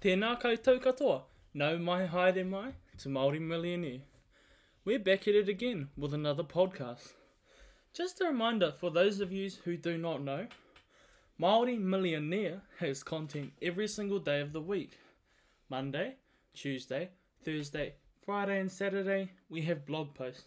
Tēnā koutou katoa, nau mai haere mai to Māori Millionaire. We're back at it again with another podcast. Just a reminder for those of you who do not know, Māori Millionaire has content every single day of the week. Monday, Tuesday, Thursday, Friday and Saturday we have blog posts.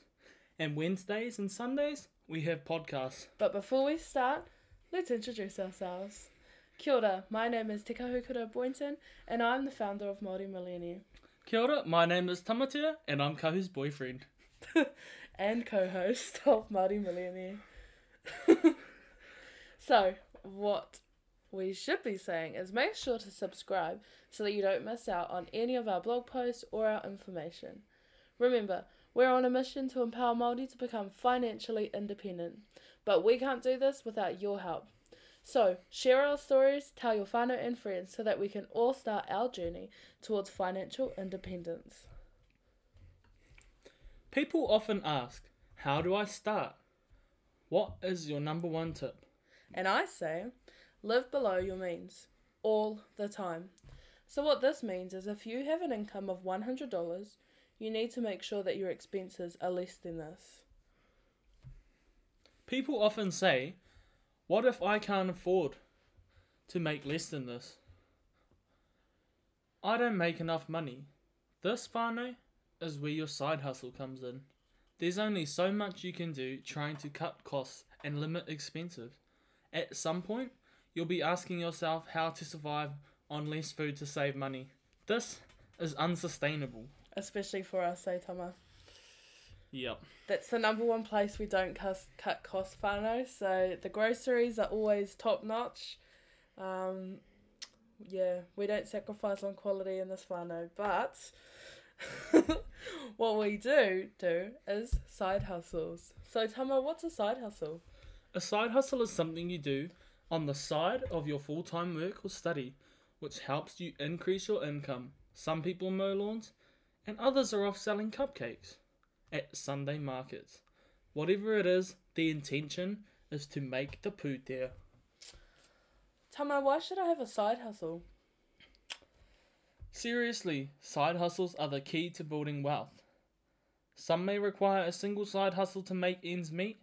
And Wednesdays and Sundays we have podcasts. But before we start, let's introduce ourselves. Kia ora, my name is Te Kahukura Boynton, and I'm the founder of Māori Millionaire Kia ora, my name is Tamatea and I'm Kahu's boyfriend. and co-host of Māori Millionaire. so, what we should be saying is make sure to subscribe so that you don't miss out on any of our blog posts or our information. Remember, we're on a mission to empower Māori to become financially independent, but we can't do this without your help. So, share our stories, tell your whānau and friends so that we can all start our journey towards financial independence. People often ask, How do I start? What is your number one tip? And I say, live below your means all the time. So, what this means is if you have an income of $100, you need to make sure that your expenses are less than this. People often say, What if I can't afford to make less than this? I don't make enough money. This whānau is where your side hustle comes in. There's only so much you can do trying to cut costs and limit expenses. At some point, you'll be asking yourself how to survive on less food to save money. This is unsustainable. Especially for us, eh, Saitama. Yep. That's the number one place we don't cus- cut cost whānau. So the groceries are always top notch. Um, yeah, we don't sacrifice on quality in this whānau, but what we do do is side hustles. So Tama, what's a side hustle? A side hustle is something you do on the side of your full time work or study, which helps you increase your income. Some people mow lawns, and others are off selling cupcakes at Sunday markets. Whatever it is, the intention is to make the pūtea. Tama, why should I have a side hustle? Seriously, side hustles are the key to building wealth. Some may require a single side hustle to make ends meet.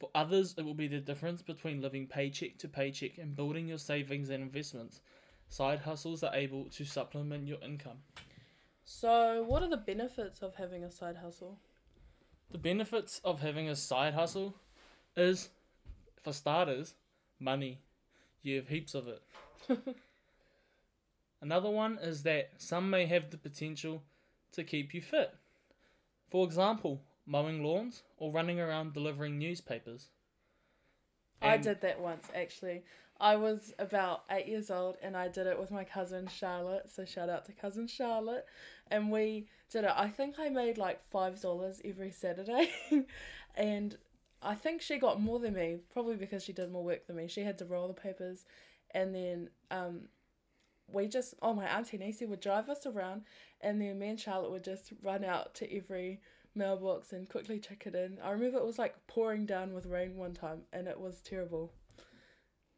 For others, it will be the difference between living paycheck to paycheck and building your savings and investments. Side hustles are able to supplement your income. So, what are the benefits of having a side hustle? The benefits of having a side hustle is, for starters, money. You have heaps of it. Another one is that some may have the potential to keep you fit. For example, mowing lawns or running around delivering newspapers. I did that once actually. I was about eight years old and I did it with my cousin Charlotte. So shout out to cousin Charlotte. And we did it. I think I made like five dollars every Saturday, and I think she got more than me. Probably because she did more work than me. She had to roll the papers, and then um, we just oh my auntie Nisi would drive us around, and then me and Charlotte would just run out to every mailbox and quickly check it in. I remember it was like pouring down with rain one time and it was terrible.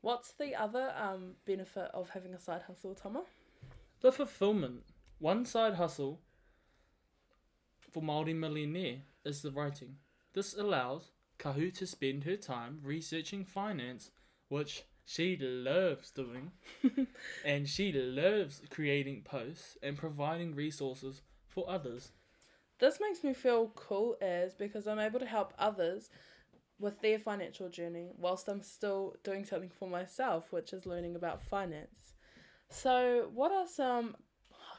What's the other um benefit of having a side hustle, Tama? The fulfillment. One side hustle for Māori Millionaire is the writing. This allows Kahu to spend her time researching finance, which she loves doing, and she loves creating posts and providing resources for others. This makes me feel cool as because I'm able to help others with their financial journey whilst I'm still doing something for myself, which is learning about finance. So, what are some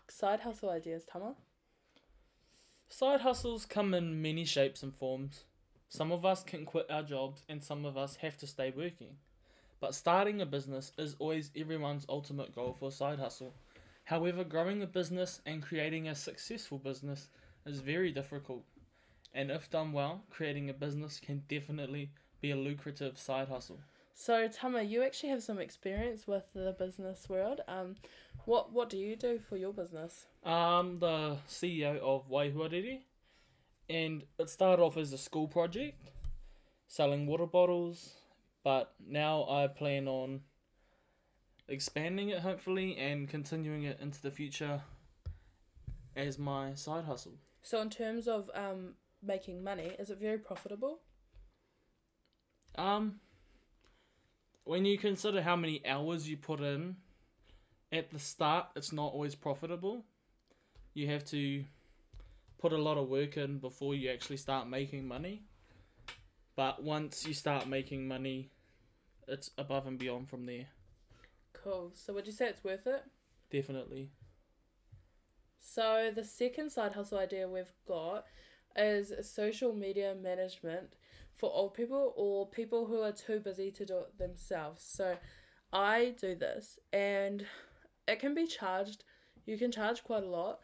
side hustle ideas, Tama? Side hustles come in many shapes and forms. Some of us can quit our jobs and some of us have to stay working. But starting a business is always everyone's ultimate goal for a side hustle. However, growing a business and creating a successful business is very difficult. And if done well, creating a business can definitely be a lucrative side hustle. So, Tama, you actually have some experience with the business world. Um, what what do you do for your business? I'm the CEO of Waihuariri, and it started off as a school project, selling water bottles, but now I plan on expanding it hopefully and continuing it into the future as my side hustle. So in terms of um making money, is it very profitable? Um, when you consider how many hours you put in at the start, it's not always profitable. You have to put a lot of work in before you actually start making money. But once you start making money, it's above and beyond from there. Cool. So would you say it's worth it? Definitely. So the second side hustle idea we've got is social media management for old people or people who are too busy to do it themselves. So I do this and it can be charged. You can charge quite a lot,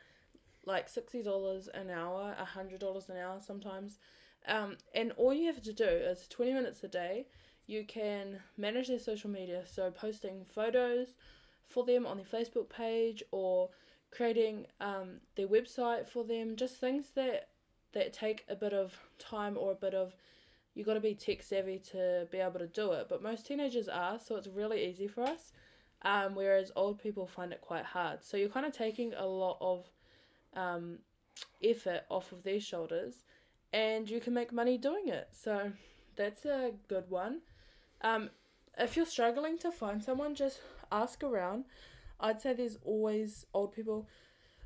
like sixty dollars an hour, a hundred dollars an hour sometimes. Um, and all you have to do is twenty minutes a day. You can manage their social media, so posting photos for them on their Facebook page or creating um, their website for them. Just things that that take a bit of time or a bit of you got to be tech savvy to be able to do it. But most teenagers are, so it's really easy for us. Um, whereas old people find it quite hard. So you're kind of taking a lot of um, effort off of their shoulders, and you can make money doing it. So that's a good one. Um, if you're struggling to find someone, just ask around. I'd say there's always old people.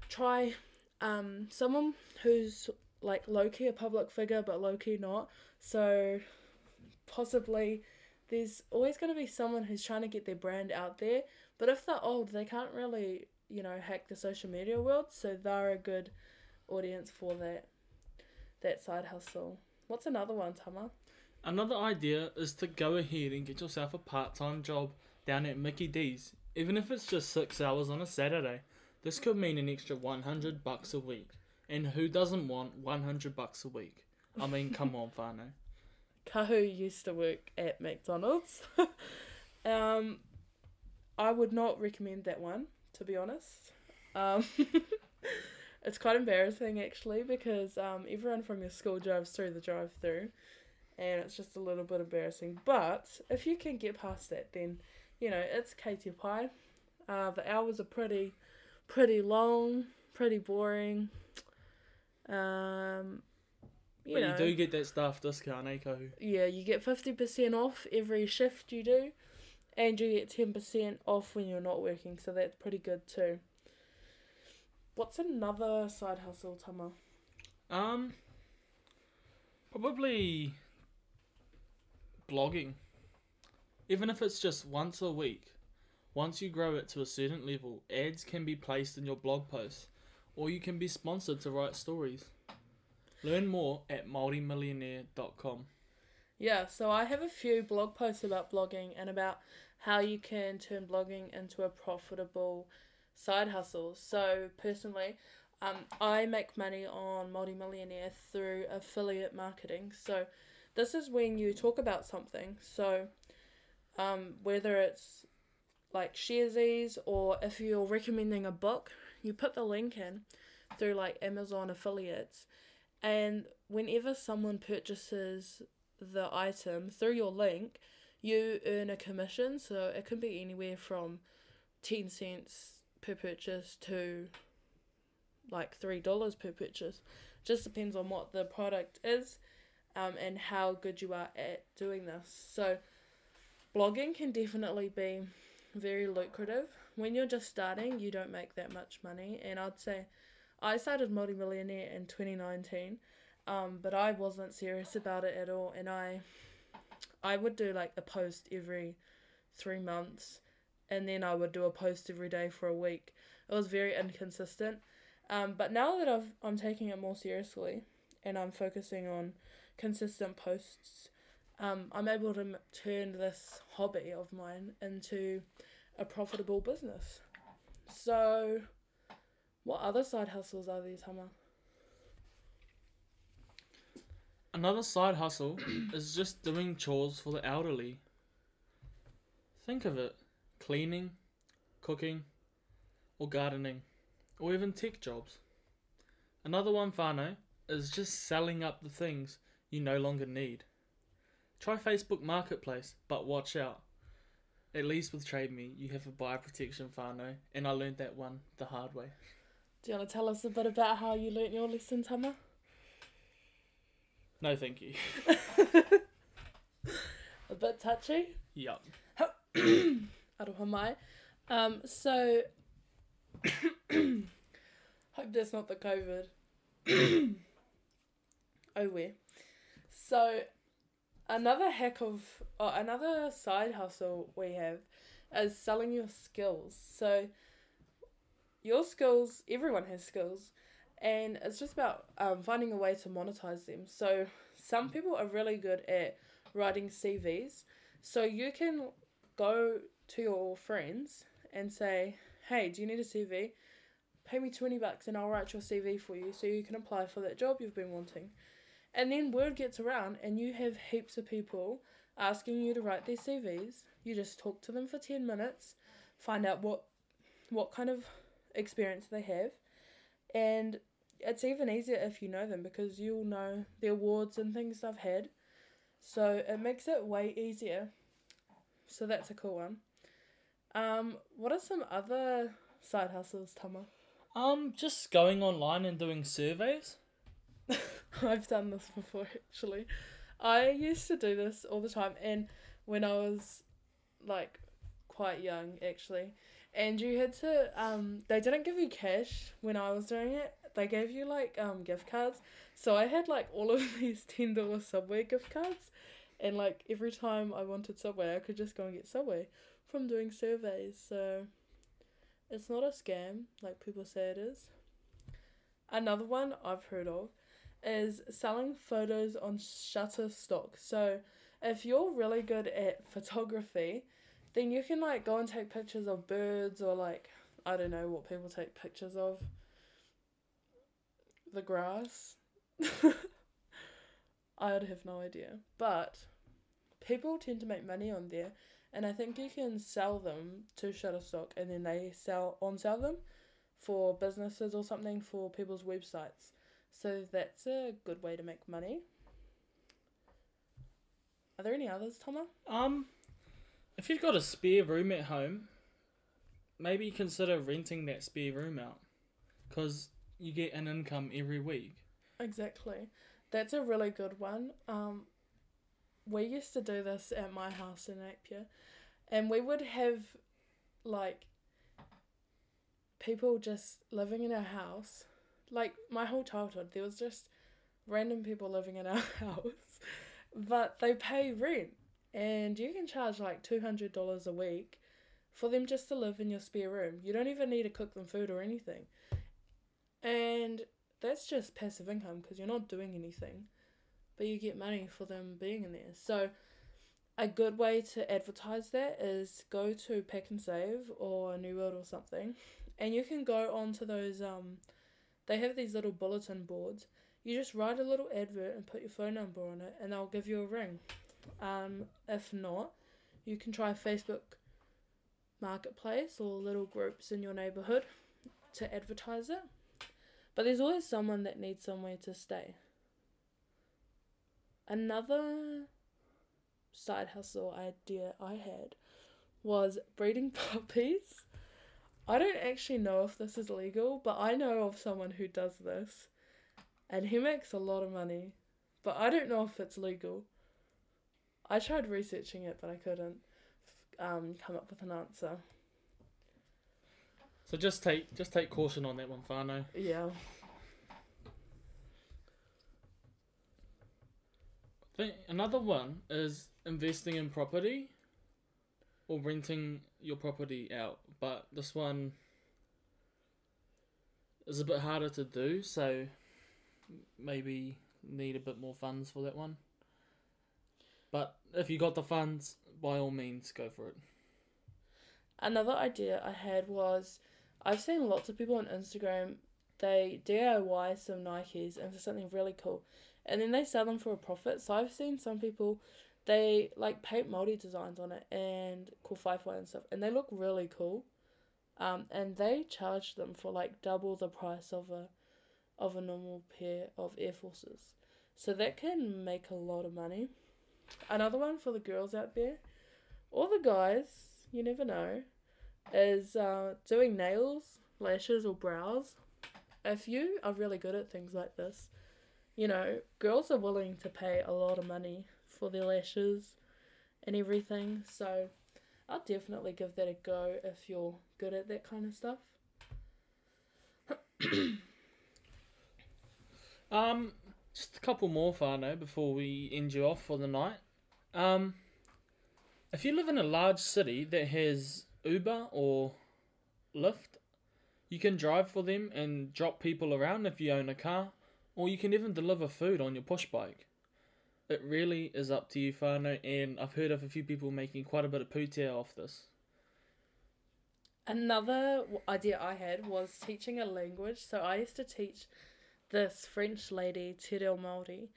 Try um, someone who's like low key a public figure, but low key not. So possibly there's always going to be someone who's trying to get their brand out there. But if they're old, they can't really, you know, hack the social media world. So they're a good audience for that that side hustle. What's another one, Tama? Another idea is to go ahead and get yourself a part time job down at Mickey D's, even if it's just six hours on a Saturday. This could mean an extra 100 bucks a week. And who doesn't want 100 bucks a week? I mean, come on, whānau. Kahu used to work at McDonald's. um, I would not recommend that one, to be honest. Um, it's quite embarrassing actually because um, everyone from your school drives through the drive through and it's just a little bit embarrassing. But if you can get past that, then you know it's kei te pai. Uh, the hours are pretty, pretty long, pretty boring. Um, you but know, you do get that staff discount, eh, Kahu? yeah, you get fifty percent off every shift you do, and you get ten percent off when you're not working. So that's pretty good too. What's another side hustle, Tama? Um, probably blogging. Even if it's just once a week, once you grow it to a certain level, ads can be placed in your blog posts, or you can be sponsored to write stories. Learn more at maorimillionaire.com. Yeah, so I have a few blog posts about blogging and about how you can turn blogging into a profitable side hustle. So personally, um, I make money on Māori Millionaire through affiliate marketing. So this is when you talk about something. So um, whether it's like Sharesies or if you're recommending a book, you put the link in through like Amazon affiliates, and whenever someone purchases the item through your link, you earn a commission. So it can be anywhere from 10 cents per purchase to like $3 per purchase. Just depends on what the product is um, and how good you are at doing this. So, blogging can definitely be very lucrative. When you're just starting, you don't make that much money, and I'd say I started Māori Millionaire in 2019, um, but I wasn't serious about it at all, and I I would do like a post every three months, and then I would do a post every day for a week. It was very inconsistent, um, but now that I've I'm taking it more seriously, and I'm focusing on consistent posts, um, I'm able to m- turn this hobby of mine into a profitable business. So, what other side hustles are these, Tama? Another side hustle is just doing chores for the elderly. Think of it cleaning, cooking, or gardening, or even tech jobs. Another one, whānau, is just selling up the things you no longer need. Try Facebook Marketplace, but watch out. at least with Trade Me, you have a buyer protection whānau, and I learned that one the hard way. Do you want to tell us a bit about how you learnt your lesson, Tama? No, thank you. A bit touchy. Yup. Aroha mai. Um, so hope that's not the COVID. oh where. So another hack of oh, another side hustle we have is selling your skills. So your skills, everyone has skills, and it's just about um, finding a way to monetize them. So some people are really good at writing CVs. So you can go to your friends and say, "Hey, do you need a CV? Pay me twenty bucks and I'll write your CV for you, so you can apply for that job you've been wanting." And then word gets around, and you have heaps of people asking you to write their CVs. You just talk to them for ten minutes, find out what what kind of experience they have, and it's even easier if you know them because you'll know the awards and things they've had. So it makes it way easier. So that's a cool one. Um, what are some other side hustles, Tama? Um, just going online and doing surveys. I've done this before actually. I used to do this all the time and when I was like quite young actually. And you had to um they didn't give you cash when I was doing it. They gave you like um gift cards. So I had like all of these ten dollar subway gift cards and like every time I wanted Subway I could just go and get Subway from doing surveys. So it's not a scam like people say it is. Another one I've heard of is selling photos on Shutterstock. So if you're really good at photography, then you can like go and take pictures of birds or like I don't know what people take pictures of. The grass. I'd have no idea. But people tend to make money on there and I think you can sell them to Shutterstock and then they sell on sell them for businesses or something for people's websites. So that's a good way to make money. Are there any others, Tama? Um, if you've got a spare room at home, maybe consider renting that spare room out, because you get an income every week. Exactly. That's a really good one. Um, we used to do this at my house in Napier, and we would have like people just living in our house. Like my whole childhood, there was just random people living in our house, but they pay rent, and you can charge like two hundred dollars a week for them just to live in your spare room. You don't even need to cook them food or anything, and that's just passive income because you're not doing anything but you get money for them being in there. So a good way to advertise that is go to Pak'nSave or New World or something, and you can go onto those. Um, they have these little bulletin boards. You just write a little advert and put your phone number on it, and they'll give you a ring. Um, if not, you can try Facebook Marketplace or little groups in your neighborhood to advertise it. But there's always someone that needs somewhere to stay. Another side hustle idea I had was breeding puppies. I don't actually know if this is legal, but I know of someone who does this and he makes a lot of money, but I don't know if it's legal. I tried researching it, but I couldn't um, come up with an answer. So just take just take caution on that one, whānau. Yeah. think another one is investing in property or renting your property out. But this one is a bit harder to do, so maybe need a bit more funds for that one. But if you got the funds, by all means, go for it. Another idea I had was I've seen lots of people on Instagram they DIY some Nikes into something really cool and then they sell them for a profit. So I've seen some people they like paint multi designs on it and cool five and stuff and they look really cool. Um, and they charge them for like double the price of a of a normal pair of Air Forces. So that can make a lot of money. Another one for the girls out there, or the guys, you never know, is uh, doing nails, lashes, or brows. If you are really good at things like this, you know, girls are willing to pay a lot of money for their lashes and everything. So I'll definitely give that a go if you're good at that kind of stuff. Um, just a couple more whānau before we end you off for the night. Um, if you live in a large city that has Uber or Lyft, you can drive for them and drop people around if you own a car, or you can even deliver food on your push bike. It really is up to you, whānau. and I've heard of a few people making quite a bit of pūtea off this. Another idea I had was teaching a language. So I used to teach this French lady Te Reo Māori,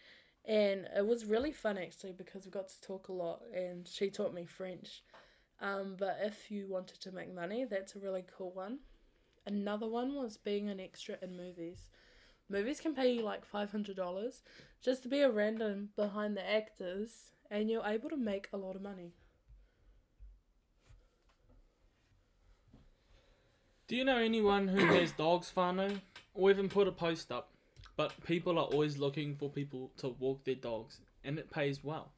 and it was really fun actually because we got to talk a lot, and she taught me French. Um, but if you wanted to make money, that's a really cool one. Another one was being an extra in movies. Movies can pay you like five hundred dollars just to be a random behind the actors, and you're able to make a lot of money. Do you know anyone who has dogs, whānau? Or even put a post up? But people are always looking for people to walk their dogs, and it pays well.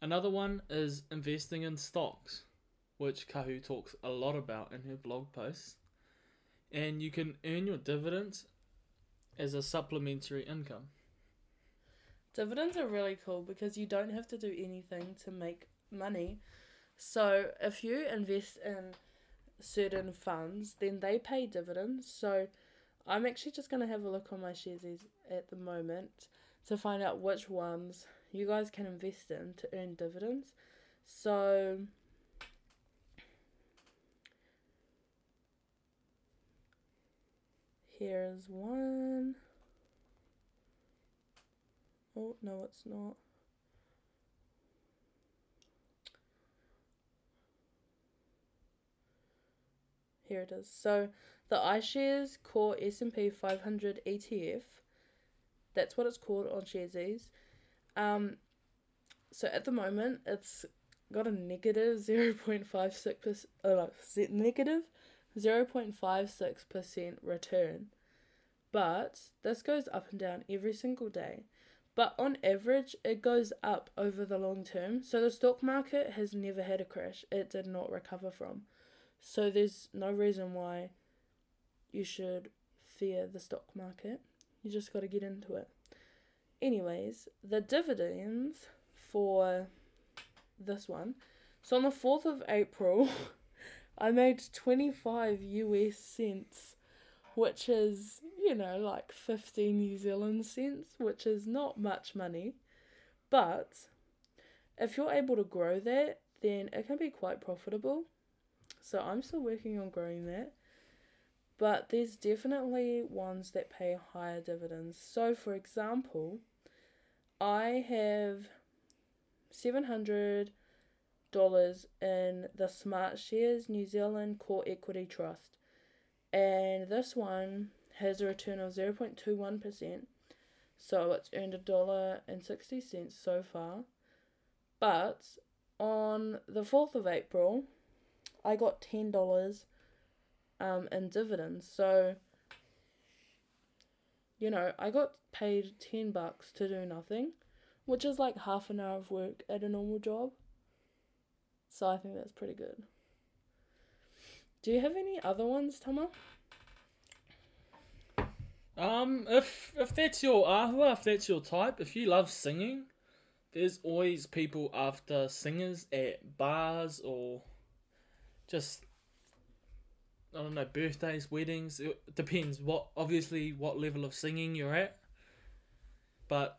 Another one is investing in stocks, which Kahu talks a lot about in her blog posts. And you can earn your dividends as a supplementary income. Dividends are really cool because you don't have to do anything to make money. So if you invest in certain funds, then they pay dividends. So I'm actually just going to have a look on my sharesies at the moment to find out which ones you guys can invest in to earn dividends. So here's one. Oh, no, it's not. Here it is. So the iShares Core S&P 500 ETF, that's what it's called on Sharesies. Um, so at the moment, it's got a negative 0.56%, uh, no, z- negative 0.56% return. But this goes up and down every single day. But on average, it goes up over the long term. So the stock market has never had a crash. It did not recover from. So there's no reason why you should fear the stock market. You just got to get into it. Anyways, the dividends for this one. So on the 4th of April, I made 25 US cents, which is, you know, like 15 New Zealand cents, which is not much money. But if you're able to grow that, then it can be quite profitable. So I'm still working on growing that. But there's definitely ones that pay higher dividends. So, for example, I have $700 in the Smartshares New Zealand Core Equity Trust. And this one has a return of 0.21%. So it's earned a dollar and 60 cents so far. But on the 4th of April, I got $10 um, in dividends. So, you know, I got paid 10 bucks to do nothing, which is like half an hour of work at a normal job. So I think that's pretty good. Do you have any other ones, Tama? Um, if if that's your ahua, if that's your type, if you love singing, there's always people after singers at bars or just I don't know birthdays, weddings. It depends what obviously what level of singing you're at, but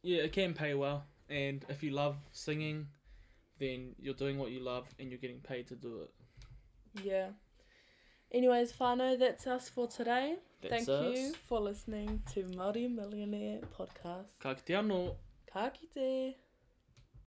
yeah, it can pay well. And if you love singing, then you're doing what you love and you're getting paid to do it. Yeah. Anyways, whānau, that's us for today. That's Thank us. you for listening to Māori Millionaire Podcast. Ka kite anō. Ka kite!